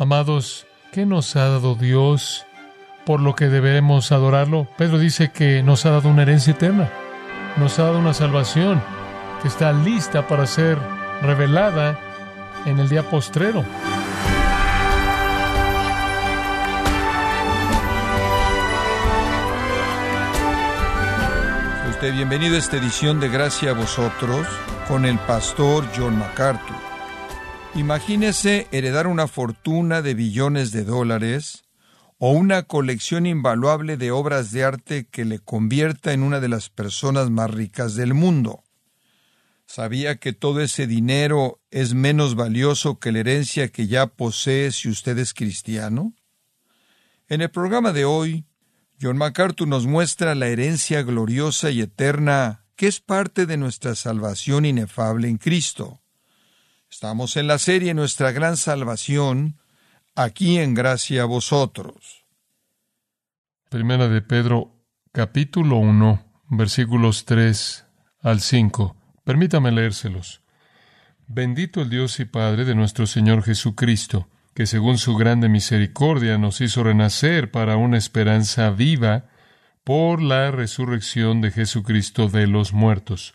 Amados, ¿qué nos ha dado Dios por lo que debemos adorarlo? Pedro dice que nos ha dado una herencia eterna, nos ha dado una salvación que está lista para ser revelada en el día postrero. Usted bienvenido a esta edición de Gracia a vosotros con el pastor John MacArthur. Imagínese heredar una fortuna de billones de dólares o una colección invaluable de obras de arte que le convierta en una de las personas más ricas del mundo. ¿Sabía que todo ese dinero es menos valioso que la herencia que ya posee si usted es cristiano? En el programa de hoy, John MacArthur nos muestra la herencia gloriosa y eterna que es parte de nuestra salvación inefable en Cristo. Estamos en la serie Nuestra Gran Salvación, aquí en Gracia a vosotros. Primera de Pedro, capítulo 1, versículos 3 al 5. Permítame leérselos. Bendito el Dios y Padre de nuestro Señor Jesucristo, que según su grande misericordia nos hizo renacer para una esperanza viva por la resurrección de Jesucristo de los muertos,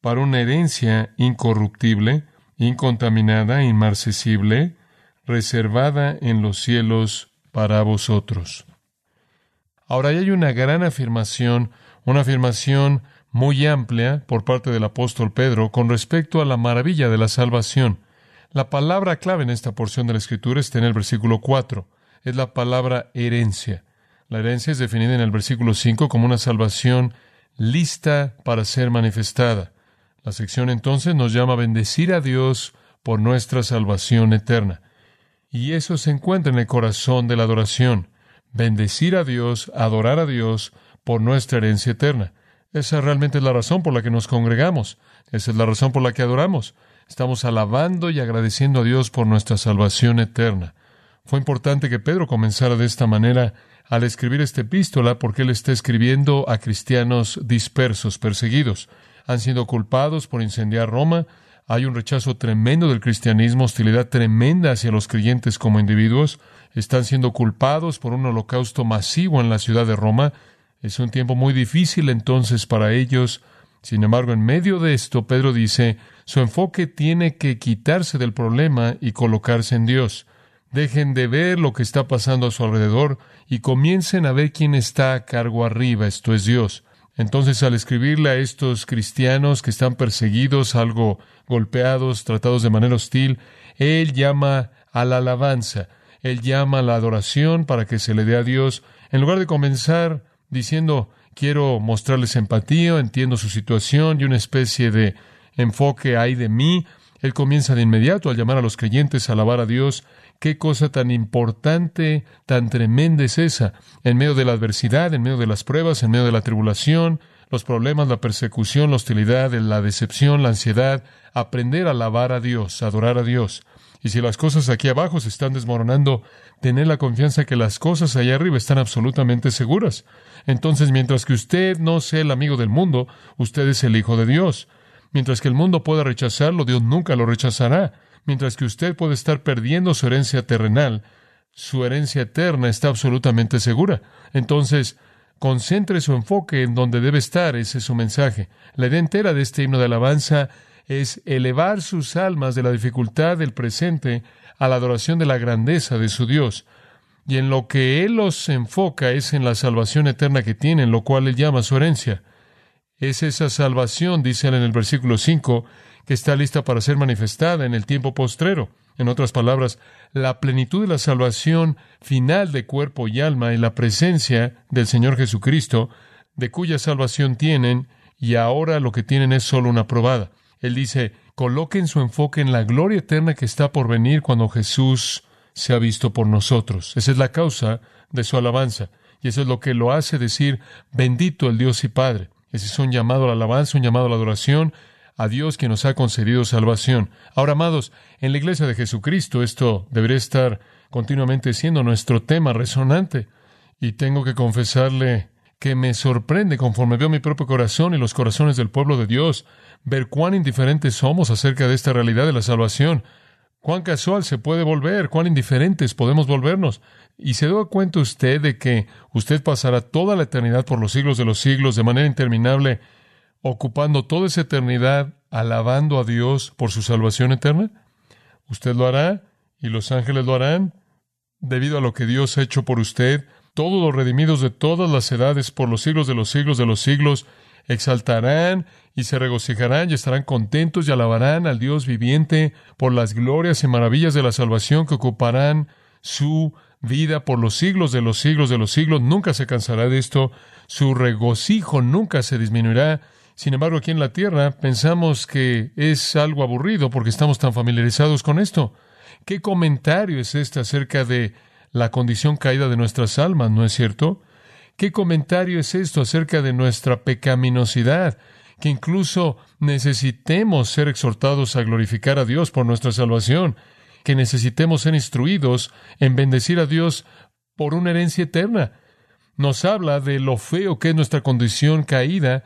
para una herencia incorruptible, incontaminada, inmarcesible, reservada en los cielos para vosotros. Ahora hay una gran afirmación, una afirmación muy amplia por parte del apóstol Pedro con respecto a la maravilla de la salvación. La palabra clave en esta porción de la Escritura está en el versículo 4. Es la palabra herencia. La herencia es definida en el versículo 5 como una salvación lista para ser manifestada. La sección entonces nos llama a bendecir a Dios por nuestra salvación eterna. Y eso se encuentra en el corazón de la adoración. Bendecir a Dios, adorar a Dios por nuestra herencia eterna. Esa realmente es la razón por la que nos congregamos. Esa es la razón por la que adoramos. Estamos alabando y agradeciendo a Dios por nuestra salvación eterna. Fue importante que Pedro comenzara de esta manera al escribir esta epístola porque él está escribiendo a cristianos dispersos, perseguidos. Han sido culpados por incendiar Roma. Hay un rechazo tremendo del cristianismo, hostilidad tremenda hacia los creyentes como individuos. Están siendo culpados por un holocausto masivo en la ciudad de Roma. Es un tiempo muy difícil entonces para ellos. Sin embargo, en medio de esto, Pedro dice, su enfoque tiene que quitarse del problema y colocarse en Dios. Dejen de ver lo que está pasando a su alrededor y comiencen a ver quién está a cargo arriba, esto es Dios. Entonces, al escribirle a estos cristianos que están perseguidos, algo golpeados, tratados de manera hostil, él llama a la alabanza, él llama a la adoración para que se le dé a Dios, en lugar de comenzar diciendo, quiero mostrarles empatía, entiendo su situación y una especie de enfoque hay de mí. Él comienza de inmediato a llamar a los creyentes a alabar a Dios. Qué cosa tan importante, tan tremenda es esa. En medio de la adversidad, en medio de las pruebas, en medio de la tribulación, los problemas, la persecución, la hostilidad, la decepción, la ansiedad, aprender a alabar a Dios, adorar a Dios. Y si las cosas aquí abajo se están desmoronando, tener la confianza que las cosas allá arriba están absolutamente seguras. Entonces, mientras que usted no sea el amigo del mundo, usted es el hijo de Dios. Mientras que el mundo pueda rechazarlo, Dios nunca lo rechazará. Mientras que usted puede estar perdiendo su herencia terrenal, su herencia eterna está absolutamente segura. Entonces, concentre su enfoque en donde debe estar, ese es su mensaje. La idea entera de este himno de alabanza es elevar sus almas de la dificultad del presente a la adoración de la grandeza de su Dios. Y en lo que Él los enfoca es en la salvación eterna que tienen, lo cual Él llama su herencia. Es esa salvación, dice él en el versículo 5, está lista para ser manifestada en el tiempo postrero. En otras palabras, la plenitud de la salvación final de cuerpo y alma y la presencia del Señor Jesucristo, de cuya salvación tienen, y ahora lo que tienen es solo una probada. Él dice, coloquen su enfoque en la gloria eterna que está por venir cuando Jesús se ha visto por nosotros. Esa es la causa de su alabanza. Y eso es lo que lo hace decir, bendito el Dios y Padre. Ese es un llamado a la alabanza, un llamado a la adoración a Dios que nos ha concedido salvación. Ahora, amados, en la iglesia de Jesucristo esto debería estar continuamente siendo nuestro tema resonante. Y tengo que confesarle que me sorprende conforme veo mi propio corazón y los corazones del pueblo de Dios, ver cuán indiferentes somos acerca de esta realidad de la salvación, Cuán casual se puede volver, cuán indiferentes podemos volvernos. Y se da cuenta usted de que usted pasará toda la eternidad por los siglos de los siglos de manera interminable, ocupando toda esa eternidad alabando a Dios por su salvación eterna. Usted lo hará y los ángeles lo harán debido a lo que Dios ha hecho por usted. Todos los redimidos de todas las edades por los siglos de los siglos de los siglos exaltarán y se regocijarán y estarán contentos y alabarán al Dios viviente por las glorias y maravillas de la salvación que ocuparán su vida por los siglos de los siglos de los siglos. Nunca se cansará de esto. Su regocijo nunca se disminuirá. Sin embargo, aquí en la tierra pensamos que es algo aburrido porque estamos tan familiarizados con esto. ¿Qué comentario es este acerca de la condición caída de nuestras almas, no es cierto? ¿Qué comentario es esto acerca de nuestra pecaminosidad? Que incluso necesitemos ser exhortados a glorificar a Dios por nuestra salvación, que necesitemos ser instruidos en bendecir a Dios por una herencia eterna. Nos habla de lo feo que es nuestra condición caída,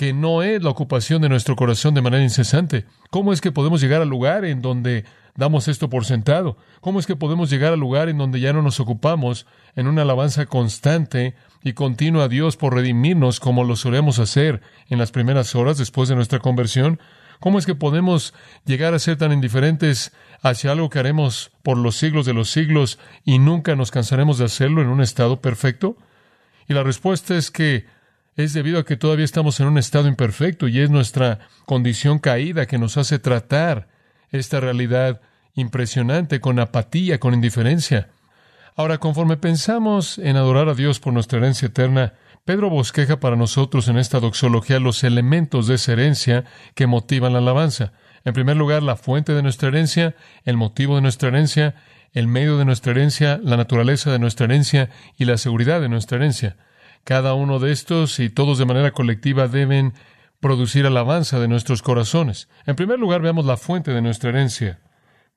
que no es la ocupación de nuestro corazón de manera incesante. ¿Cómo es que podemos llegar al lugar en donde damos esto por sentado? ¿Cómo es que podemos llegar al lugar en donde ya no nos ocupamos en una alabanza constante y continua a Dios por redimirnos como lo solemos hacer en las primeras horas después de nuestra conversión? ¿Cómo es que podemos llegar a ser tan indiferentes hacia algo que haremos por los siglos de los siglos y nunca nos cansaremos de hacerlo en un estado perfecto? Y la respuesta es que es debido a que todavía estamos en un estado imperfecto y es nuestra condición caída que nos hace tratar esta realidad impresionante con apatía, con indiferencia. Ahora, conforme pensamos en adorar a Dios por nuestra herencia eterna, Pedro bosqueja para nosotros en esta doxología los elementos de esa herencia que motivan la alabanza. En primer lugar, la fuente de nuestra herencia, el motivo de nuestra herencia, el medio de nuestra herencia, la naturaleza de nuestra herencia y la seguridad de nuestra herencia. Cada uno de estos y todos de manera colectiva deben producir alabanza de nuestros corazones. En primer lugar, veamos la fuente de nuestra herencia.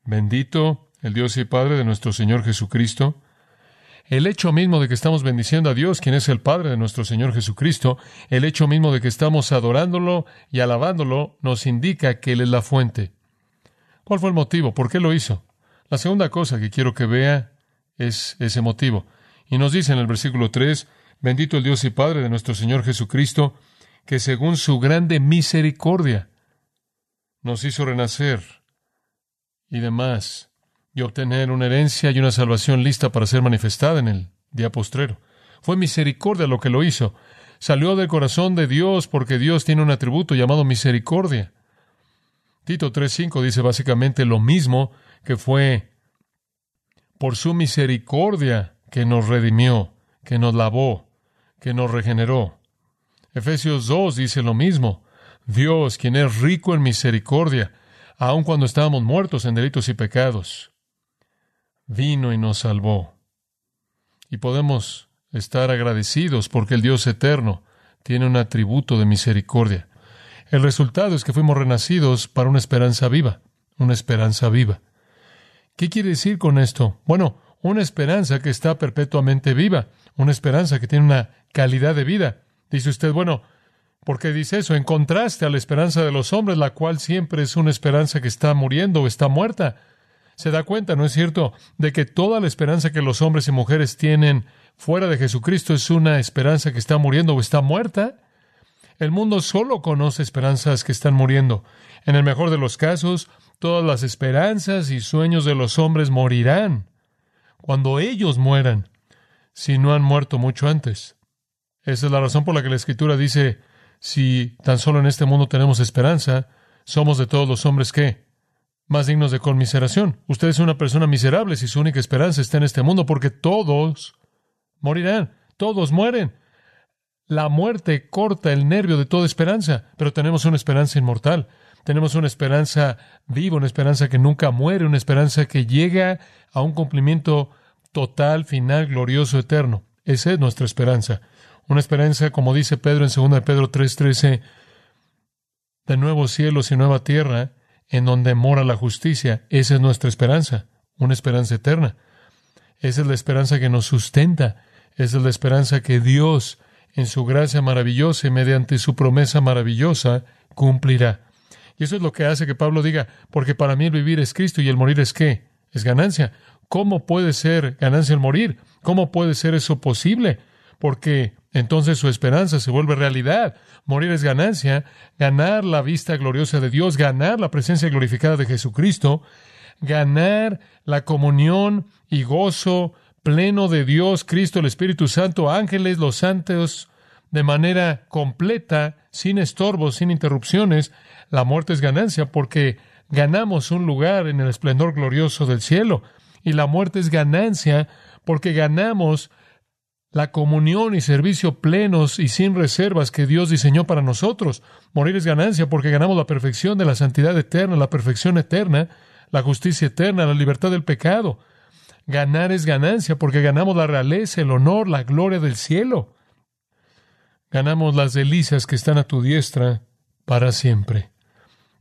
Bendito el Dios y Padre de nuestro Señor Jesucristo. El hecho mismo de que estamos bendiciendo a Dios, quien es el Padre de nuestro Señor Jesucristo, el hecho mismo de que estamos adorándolo y alabándolo, nos indica que Él es la fuente. ¿Cuál fue el motivo? ¿Por qué lo hizo? La segunda cosa que quiero que vea es ese motivo. Y nos dice en el versículo 3, bendito el Dios y Padre de nuestro Señor Jesucristo, que según su grande misericordia nos hizo renacer y demás, y obtener una herencia y una salvación lista para ser manifestada en el día postrero. Fue misericordia lo que lo hizo. Salió del corazón de Dios porque Dios tiene un atributo llamado misericordia. Tito 3.5 dice básicamente lo mismo que fue por su misericordia que nos redimió, que nos lavó, que nos regeneró. Efesios 2 dice lo mismo. Dios, quien es rico en misericordia, aun cuando estábamos muertos en delitos y pecados, vino y nos salvó. Y podemos estar agradecidos porque el Dios eterno tiene un atributo de misericordia. El resultado es que fuimos renacidos para una esperanza viva, una esperanza viva. ¿Qué quiere decir con esto? Bueno, una esperanza que está perpetuamente viva, una esperanza que tiene una calidad de vida. Dice usted, bueno, ¿por qué dice eso? En contraste a la esperanza de los hombres, la cual siempre es una esperanza que está muriendo o está muerta. Se da cuenta, ¿no es cierto?, de que toda la esperanza que los hombres y mujeres tienen fuera de Jesucristo es una esperanza que está muriendo o está muerta. El mundo solo conoce esperanzas que están muriendo. En el mejor de los casos, todas las esperanzas y sueños de los hombres morirán cuando ellos mueran, si no han muerto mucho antes. Esa es la razón por la que la Escritura dice, si tan solo en este mundo tenemos esperanza, somos de todos los hombres que más dignos de conmiseración. Usted es una persona miserable si su única esperanza está en este mundo, porque todos morirán, todos mueren. La muerte corta el nervio de toda esperanza, pero tenemos una esperanza inmortal. Tenemos una esperanza viva, una esperanza que nunca muere, una esperanza que llega a un cumplimiento total, final, glorioso, eterno. Esa es nuestra esperanza. Una esperanza, como dice Pedro en 2 Pedro 3:13, de nuevos cielos y nueva tierra, en donde mora la justicia. Esa es nuestra esperanza, una esperanza eterna. Esa es la esperanza que nos sustenta. Esa es la esperanza que Dios, en su gracia maravillosa y mediante su promesa maravillosa, cumplirá. Y eso es lo que hace que Pablo diga, porque para mí el vivir es Cristo y el morir es qué? Es ganancia. ¿Cómo puede ser ganancia el morir? ¿Cómo puede ser eso posible? Porque entonces su esperanza se vuelve realidad. Morir es ganancia, ganar la vista gloriosa de Dios, ganar la presencia glorificada de Jesucristo, ganar la comunión y gozo pleno de Dios, Cristo, el Espíritu Santo, ángeles, los santos, de manera completa, sin estorbos, sin interrupciones, la muerte es ganancia porque ganamos un lugar en el esplendor glorioso del cielo. Y la muerte es ganancia porque ganamos la comunión y servicio plenos y sin reservas que Dios diseñó para nosotros. Morir es ganancia porque ganamos la perfección de la santidad eterna, la perfección eterna, la justicia eterna, la libertad del pecado. Ganar es ganancia porque ganamos la realeza, el honor, la gloria del cielo. Ganamos las delicias que están a tu diestra para siempre.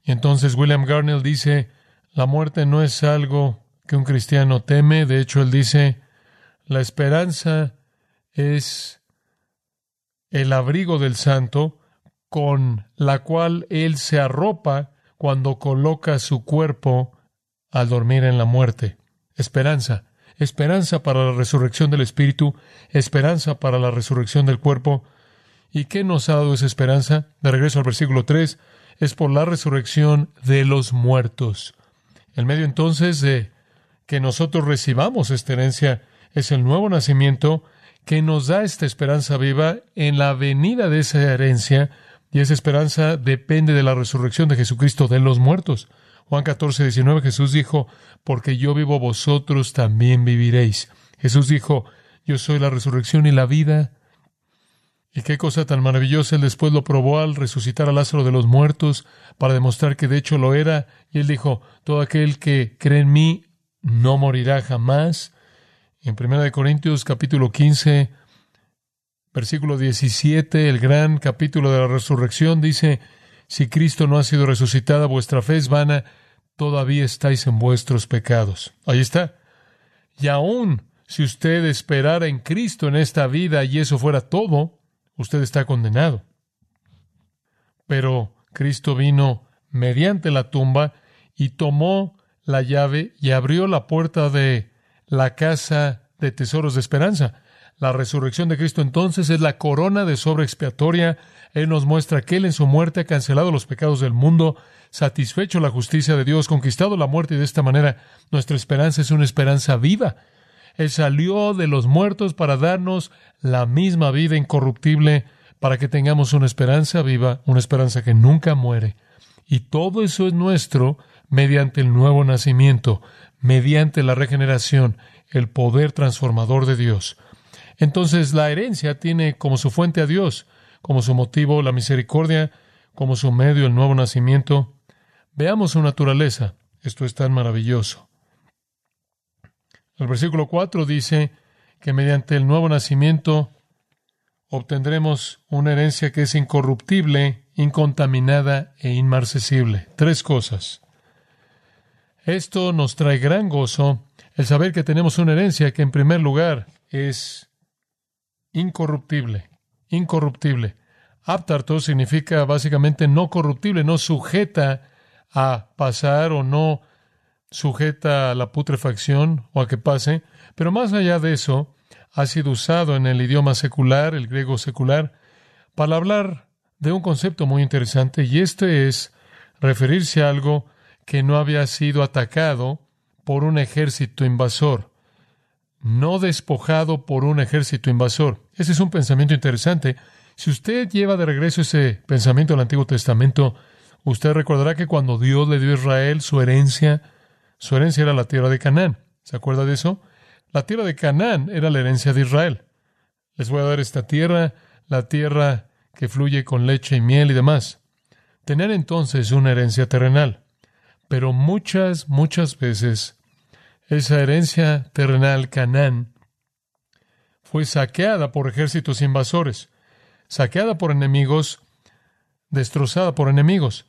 Y entonces William Garnell dice, la muerte no es algo que un cristiano teme, de hecho él dice, la esperanza es el abrigo del santo con la cual él se arropa cuando coloca su cuerpo al dormir en la muerte. Esperanza, esperanza para la resurrección del espíritu, esperanza para la resurrección del cuerpo. ¿Y qué nos ha dado esa esperanza? De regreso al versículo 3, es por la resurrección de los muertos. El medio entonces de que nosotros recibamos esta herencia es el nuevo nacimiento que nos da esta esperanza viva en la venida de esa herencia, y esa esperanza depende de la resurrección de Jesucristo de los muertos. Juan 14, 19, Jesús dijo, porque yo vivo, vosotros también viviréis. Jesús dijo, yo soy la resurrección y la vida. Y qué cosa tan maravillosa, él después lo probó al resucitar a Lázaro de los muertos, para demostrar que de hecho lo era, y él dijo, todo aquel que cree en mí no morirá jamás. En 1 Corintios capítulo 15, versículo 17, el gran capítulo de la resurrección, dice, si Cristo no ha sido resucitado, vuestra fe es vana, todavía estáis en vuestros pecados. Ahí está. Y aún si usted esperara en Cristo en esta vida y eso fuera todo, usted está condenado. Pero Cristo vino mediante la tumba y tomó la llave y abrió la puerta de la casa de tesoros de esperanza. La resurrección de Cristo entonces es la corona de sobra expiatoria. Él nos muestra que Él en su muerte ha cancelado los pecados del mundo, satisfecho la justicia de Dios, conquistado la muerte y de esta manera nuestra esperanza es una esperanza viva. Él salió de los muertos para darnos la misma vida incorruptible, para que tengamos una esperanza viva, una esperanza que nunca muere. Y todo eso es nuestro mediante el nuevo nacimiento, mediante la regeneración, el poder transformador de Dios. Entonces la herencia tiene como su fuente a Dios, como su motivo la misericordia, como su medio el nuevo nacimiento. Veamos su naturaleza. Esto es tan maravilloso. El versículo 4 dice que mediante el nuevo nacimiento obtendremos una herencia que es incorruptible, incontaminada e inmarcesible. Tres cosas. Esto nos trae gran gozo el saber que tenemos una herencia que en primer lugar es incorruptible, incorruptible. Aptarto significa básicamente no corruptible, no sujeta a pasar o no sujeta a la putrefacción o a que pase, pero más allá de eso, ha sido usado en el idioma secular, el griego secular, para hablar de un concepto muy interesante, y este es referirse a algo que no había sido atacado por un ejército invasor, no despojado por un ejército invasor. Ese es un pensamiento interesante. Si usted lleva de regreso ese pensamiento al Antiguo Testamento, usted recordará que cuando Dios le dio a Israel su herencia, su herencia era la tierra de Canaán. ¿Se acuerda de eso? La tierra de Canaán era la herencia de Israel. Les voy a dar esta tierra, la tierra que fluye con leche y miel y demás. Tenían entonces una herencia terrenal. Pero muchas, muchas veces esa herencia terrenal Canaán fue saqueada por ejércitos invasores, saqueada por enemigos, destrozada por enemigos.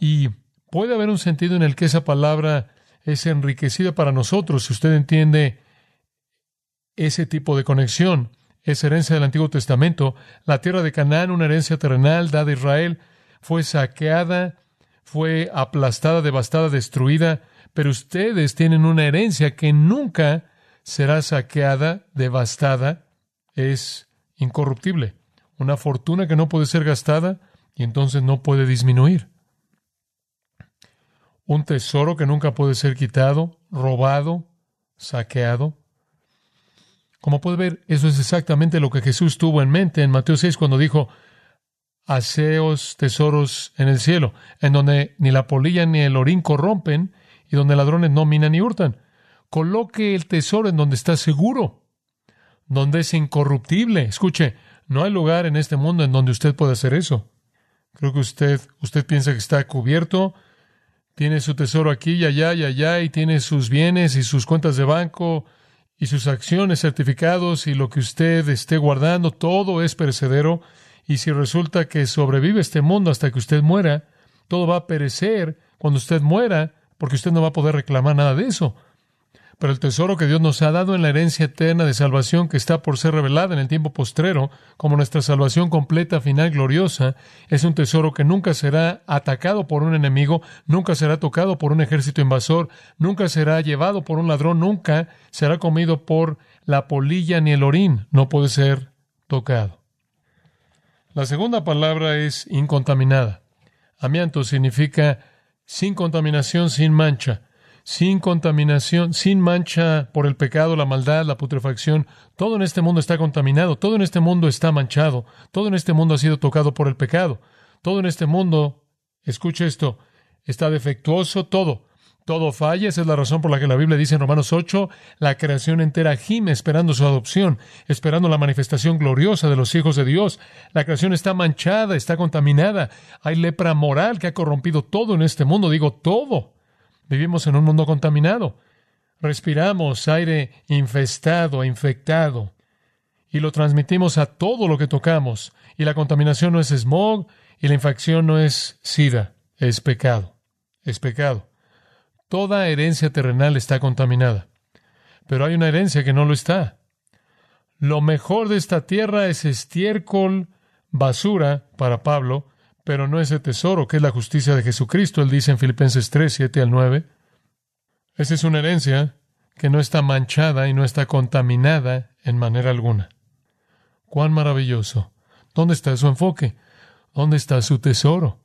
Y puede haber un sentido en el que esa palabra es enriquecida para nosotros, si usted entiende ese tipo de conexión, esa herencia del Antiguo Testamento, la tierra de Canaán, una herencia terrenal dada a Israel, fue saqueada fue aplastada, devastada, destruida, pero ustedes tienen una herencia que nunca será saqueada, devastada, es incorruptible, una fortuna que no puede ser gastada y entonces no puede disminuir. Un tesoro que nunca puede ser quitado, robado, saqueado. Como puede ver, eso es exactamente lo que Jesús tuvo en mente en Mateo 6 cuando dijo, aseos tesoros en el cielo, en donde ni la polilla ni el orín corrompen y donde ladrones no minan ni hurtan. Coloque el tesoro en donde está seguro, donde es incorruptible. Escuche, no hay lugar en este mundo en donde usted pueda hacer eso. Creo que usted, usted piensa que está cubierto, tiene su tesoro aquí y allá y allá y tiene sus bienes y sus cuentas de banco y sus acciones, certificados y lo que usted esté guardando, todo es perecedero y si resulta que sobrevive este mundo hasta que usted muera, todo va a perecer cuando usted muera, porque usted no va a poder reclamar nada de eso. Pero el tesoro que Dios nos ha dado en la herencia eterna de salvación que está por ser revelada en el tiempo postrero, como nuestra salvación completa, final, gloriosa, es un tesoro que nunca será atacado por un enemigo, nunca será tocado por un ejército invasor, nunca será llevado por un ladrón, nunca será comido por la polilla ni el orín, no puede ser tocado. La segunda palabra es incontaminada. Amianto significa sin contaminación, sin mancha, sin contaminación, sin mancha por el pecado, la maldad, la putrefacción. Todo en este mundo está contaminado, todo en este mundo está manchado, todo en este mundo ha sido tocado por el pecado, todo en este mundo, escuche esto, está defectuoso, todo. Todo falla, esa es la razón por la que la Biblia dice en Romanos 8, la creación entera gime esperando su adopción, esperando la manifestación gloriosa de los hijos de Dios. La creación está manchada, está contaminada. Hay lepra moral que ha corrompido todo en este mundo, digo todo. Vivimos en un mundo contaminado. Respiramos aire infestado, infectado, y lo transmitimos a todo lo que tocamos. Y la contaminación no es smog, y la infección no es sida, es pecado. Es pecado. Toda herencia terrenal está contaminada, pero hay una herencia que no lo está. Lo mejor de esta tierra es estiércol, basura para Pablo, pero no ese tesoro que es la justicia de Jesucristo. Él dice en Filipenses 3, 7 al 9. Esa es una herencia que no está manchada y no está contaminada en manera alguna. Cuán maravilloso. ¿Dónde está su enfoque? ¿Dónde está su tesoro?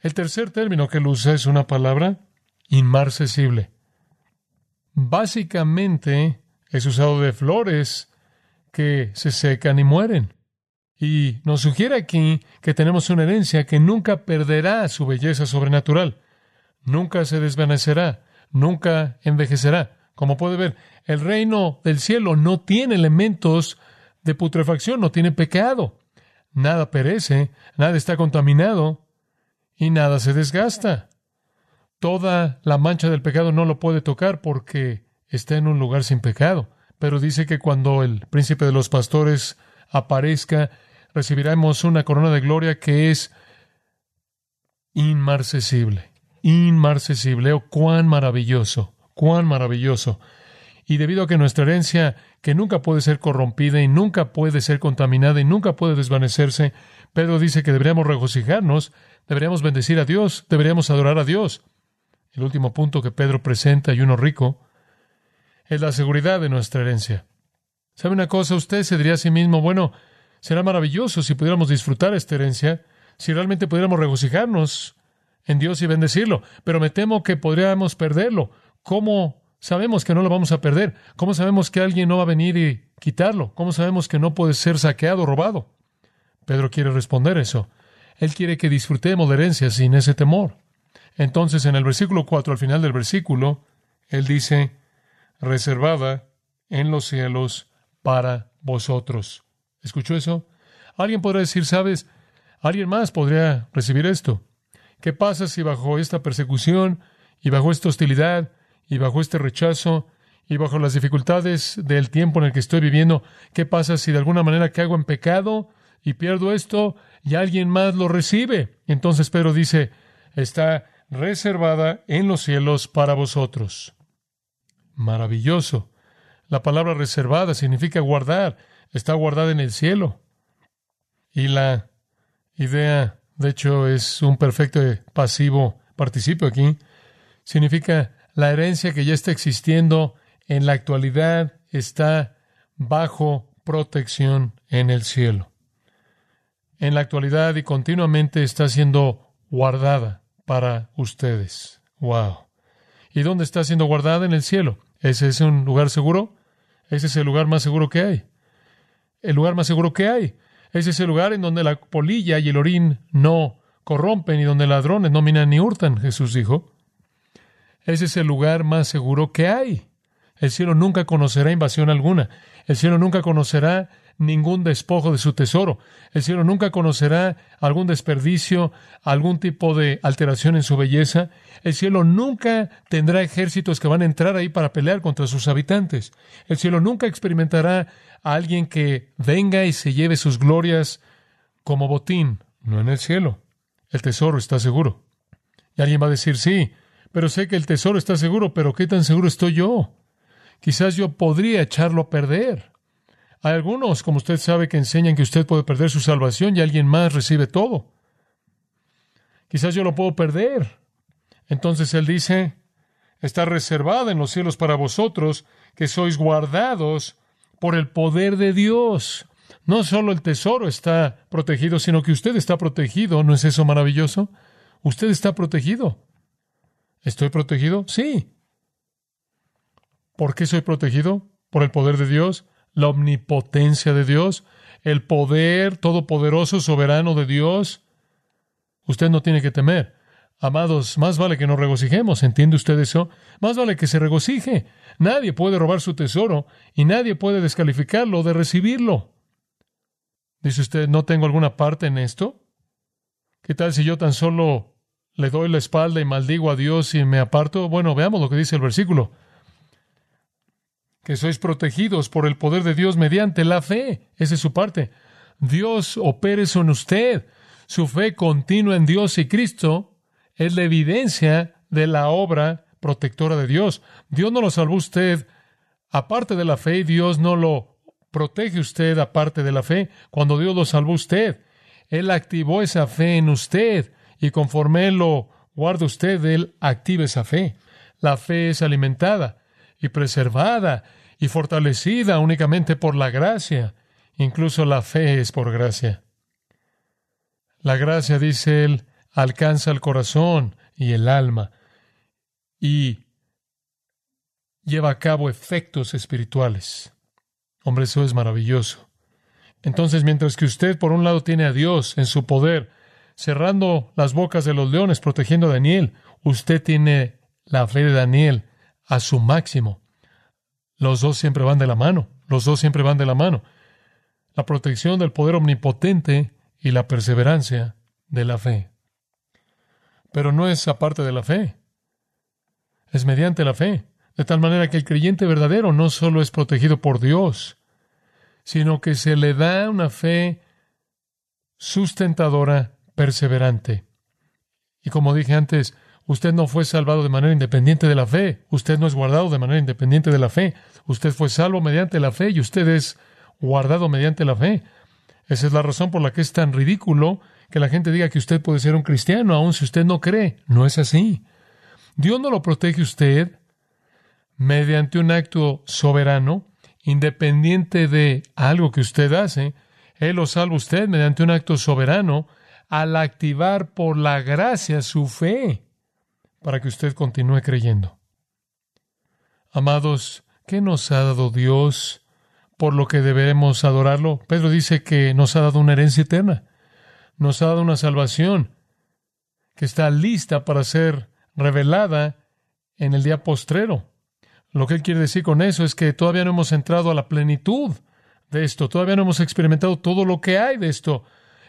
El tercer término que él usa es una palabra inmarcesible. Básicamente es usado de flores que se secan y mueren. Y nos sugiere aquí que tenemos una herencia que nunca perderá su belleza sobrenatural, nunca se desvanecerá, nunca envejecerá. Como puede ver, el reino del cielo no tiene elementos de putrefacción, no tiene pecado. Nada perece, nada está contaminado y nada se desgasta toda la mancha del pecado no lo puede tocar porque está en un lugar sin pecado. Pero dice que cuando el príncipe de los pastores aparezca, recibiremos una corona de gloria que es inmarcesible. Inmarcesible. Oh, cuán maravilloso, cuán maravilloso. Y debido a que nuestra herencia, que nunca puede ser corrompida y nunca puede ser contaminada y nunca puede desvanecerse, Pedro dice que deberíamos regocijarnos, deberíamos bendecir a Dios, deberíamos adorar a Dios. El último punto que Pedro presenta, y uno rico, es la seguridad de nuestra herencia. ¿Sabe una cosa? Usted se diría a sí mismo, bueno, será maravilloso si pudiéramos disfrutar esta herencia, si realmente pudiéramos regocijarnos en Dios y bendecirlo, pero me temo que podríamos perderlo. ¿Cómo sabemos que no lo vamos a perder? ¿Cómo sabemos que alguien no va a venir y quitarlo? ¿Cómo sabemos que no puede ser saqueado o robado? Pedro quiere responder eso. Él quiere que disfrutemos de herencia sin ese temor. Entonces, en el versículo 4, al final del versículo, él dice, reservada en los cielos para vosotros. ¿Escuchó eso? Alguien podrá decir, sabes, alguien más podría recibir esto. ¿Qué pasa si bajo esta persecución y bajo esta hostilidad y bajo este rechazo y bajo las dificultades del tiempo en el que estoy viviendo, qué pasa si de alguna manera caigo en pecado y pierdo esto y alguien más lo recibe? Entonces Pedro dice, está reservada en los cielos para vosotros. Maravilloso. La palabra reservada significa guardar, está guardada en el cielo. Y la idea de hecho es un perfecto pasivo participio aquí, significa la herencia que ya está existiendo en la actualidad está bajo protección en el cielo. En la actualidad y continuamente está siendo guardada para ustedes. Wow. ¿Y dónde está siendo guardada? En el cielo. ¿Ese es un lugar seguro? Ese es el lugar más seguro que hay. El lugar más seguro que hay. Ese es el lugar en donde la polilla y el orín no corrompen y donde ladrones no minan ni hurtan, Jesús dijo. Ese es el lugar más seguro que hay. El cielo nunca conocerá invasión alguna. El cielo nunca conocerá ningún despojo de su tesoro. El cielo nunca conocerá algún desperdicio, algún tipo de alteración en su belleza. El cielo nunca tendrá ejércitos que van a entrar ahí para pelear contra sus habitantes. El cielo nunca experimentará a alguien que venga y se lleve sus glorias como botín. No en el cielo. El tesoro está seguro. Y alguien va a decir, sí, pero sé que el tesoro está seguro, pero ¿qué tan seguro estoy yo? Quizás yo podría echarlo a perder. Hay algunos, como usted sabe, que enseñan que usted puede perder su salvación y alguien más recibe todo. Quizás yo lo puedo perder. Entonces él dice, está reservada en los cielos para vosotros, que sois guardados por el poder de Dios. No solo el tesoro está protegido, sino que usted está protegido. ¿No es eso maravilloso? Usted está protegido. ¿Estoy protegido? Sí. ¿Por qué soy protegido? Por el poder de Dios, la omnipotencia de Dios, el poder todopoderoso, soberano de Dios. Usted no tiene que temer. Amados, más vale que nos regocijemos, ¿entiende usted eso? Más vale que se regocije. Nadie puede robar su tesoro y nadie puede descalificarlo de recibirlo. Dice usted, ¿no tengo alguna parte en esto? ¿Qué tal si yo tan solo le doy la espalda y maldigo a Dios y me aparto? Bueno, veamos lo que dice el versículo que sois protegidos por el poder de Dios mediante la fe. Esa es su parte. Dios opere eso en usted. Su fe continua en Dios y Cristo es la evidencia de la obra protectora de Dios. Dios no lo salvó usted aparte de la fe, Dios no lo protege usted aparte de la fe. Cuando Dios lo salvó usted, Él activó esa fe en usted y conforme Él lo guarda usted, Él activa esa fe. La fe es alimentada y preservada y fortalecida únicamente por la gracia. Incluso la fe es por gracia. La gracia, dice él, alcanza el corazón y el alma y lleva a cabo efectos espirituales. Hombre, eso es maravilloso. Entonces, mientras que usted por un lado tiene a Dios en su poder, cerrando las bocas de los leones, protegiendo a Daniel, usted tiene la fe de Daniel a su máximo. Los dos siempre van de la mano, los dos siempre van de la mano. La protección del poder omnipotente y la perseverancia de la fe. Pero no es aparte de la fe, es mediante la fe, de tal manera que el creyente verdadero no solo es protegido por Dios, sino que se le da una fe sustentadora, perseverante. Y como dije antes, Usted no fue salvado de manera independiente de la fe. Usted no es guardado de manera independiente de la fe. Usted fue salvo mediante la fe y usted es guardado mediante la fe. Esa es la razón por la que es tan ridículo que la gente diga que usted puede ser un cristiano, aun si usted no cree. No es así. Dios no lo protege usted mediante un acto soberano, independiente de algo que usted hace. Él lo salva usted mediante un acto soberano al activar por la gracia su fe para que usted continúe creyendo. Amados, ¿qué nos ha dado Dios por lo que debemos adorarlo? Pedro dice que nos ha dado una herencia eterna, nos ha dado una salvación que está lista para ser revelada en el día postrero. Lo que él quiere decir con eso es que todavía no hemos entrado a la plenitud de esto, todavía no hemos experimentado todo lo que hay de esto.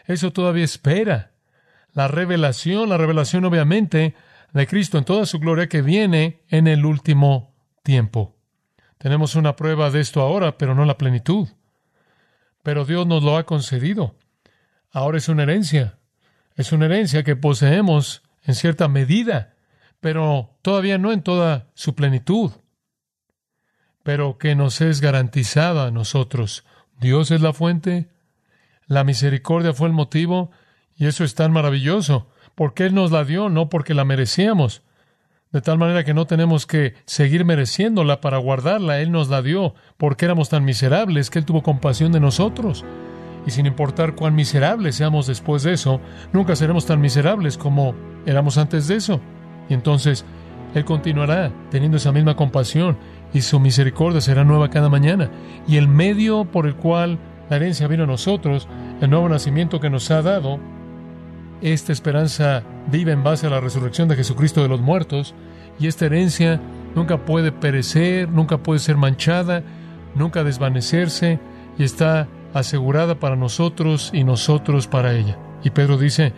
Eso todavía espera. La revelación, la revelación obviamente de Cristo en toda su gloria que viene en el último tiempo. Tenemos una prueba de esto ahora, pero no la plenitud. Pero Dios nos lo ha concedido. Ahora es una herencia. Es una herencia que poseemos en cierta medida, pero todavía no en toda su plenitud, pero que nos es garantizada a nosotros. Dios es la fuente, la misericordia fue el motivo, Y eso es tan maravilloso, porque Él nos la dio, no porque la merecíamos. De tal manera que no tenemos que seguir mereciéndola para guardarla. Él nos la dio porque éramos tan miserables que Él tuvo compasión de nosotros. Y sin importar cuán miserables seamos después de eso, nunca seremos tan miserables como éramos antes de eso. Y entonces Él continuará teniendo esa misma compasión y su misericordia será nueva cada mañana. Y el medio por el cual la herencia vino a nosotros, el nuevo nacimiento que nos ha dado, esta esperanza vive en base a la resurrección de Jesucristo de los muertos, y esta herencia nunca puede perecer, nunca puede ser manchada, nunca desvanecerse, y está asegurada para nosotros y nosotros para ella. Y Pedro dice,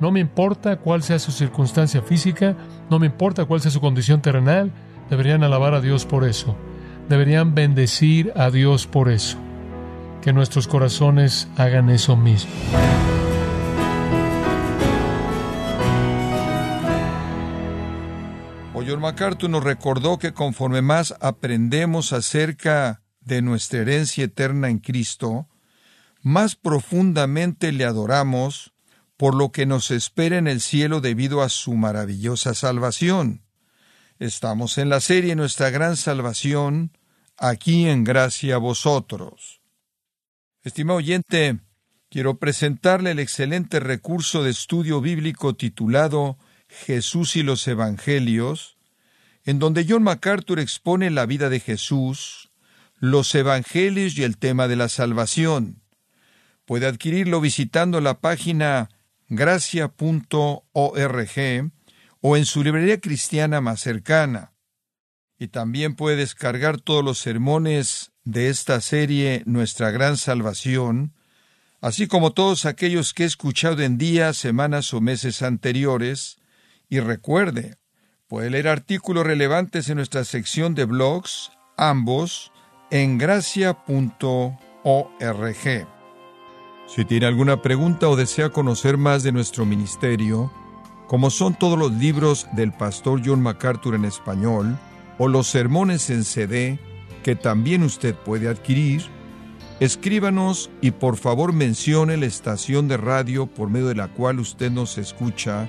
no me importa cuál sea su circunstancia física, no me importa cuál sea su condición terrenal, deberían alabar a Dios por eso, deberían bendecir a Dios por eso. Que nuestros corazones hagan eso mismo. John MacArthur nos recordó que conforme más aprendemos acerca de nuestra herencia eterna en Cristo, más profundamente le adoramos por lo que nos espera en el cielo debido a su maravillosa salvación. Estamos en la serie Nuestra Gran Salvación, aquí en gracia a vosotros. Estimado oyente, quiero presentarle el excelente recurso de estudio bíblico titulado Jesús y los Evangelios, en donde John MacArthur expone la vida de Jesús, los evangelios y el tema de la salvación. Puede adquirirlo visitando la página gracia.org o en su librería cristiana más cercana. Y también puede descargar todos los sermones de esta serie Nuestra Gran Salvación, así como todos aquellos que he escuchado en días, semanas o meses anteriores, y recuerde, Puede leer artículos relevantes en nuestra sección de blogs, ambos en gracia.org. Si tiene alguna pregunta o desea conocer más de nuestro ministerio, como son todos los libros del pastor John MacArthur en español, o los sermones en CD que también usted puede adquirir, escríbanos y por favor mencione la estación de radio por medio de la cual usted nos escucha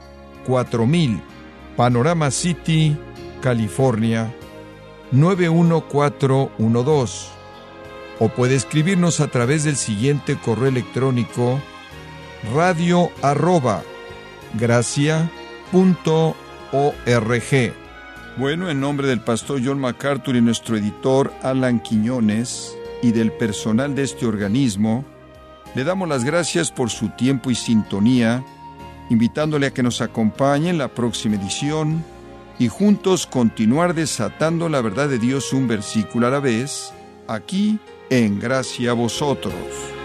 4000 Panorama City, California 91412. O puede escribirnos a través del siguiente correo electrónico radio arroba Bueno, en nombre del pastor John MacArthur y nuestro editor Alan Quiñones y del personal de este organismo, le damos las gracias por su tiempo y sintonía invitándole a que nos acompañe en la próxima edición y juntos continuar desatando la verdad de Dios un versículo a la vez, aquí en Gracia a Vosotros.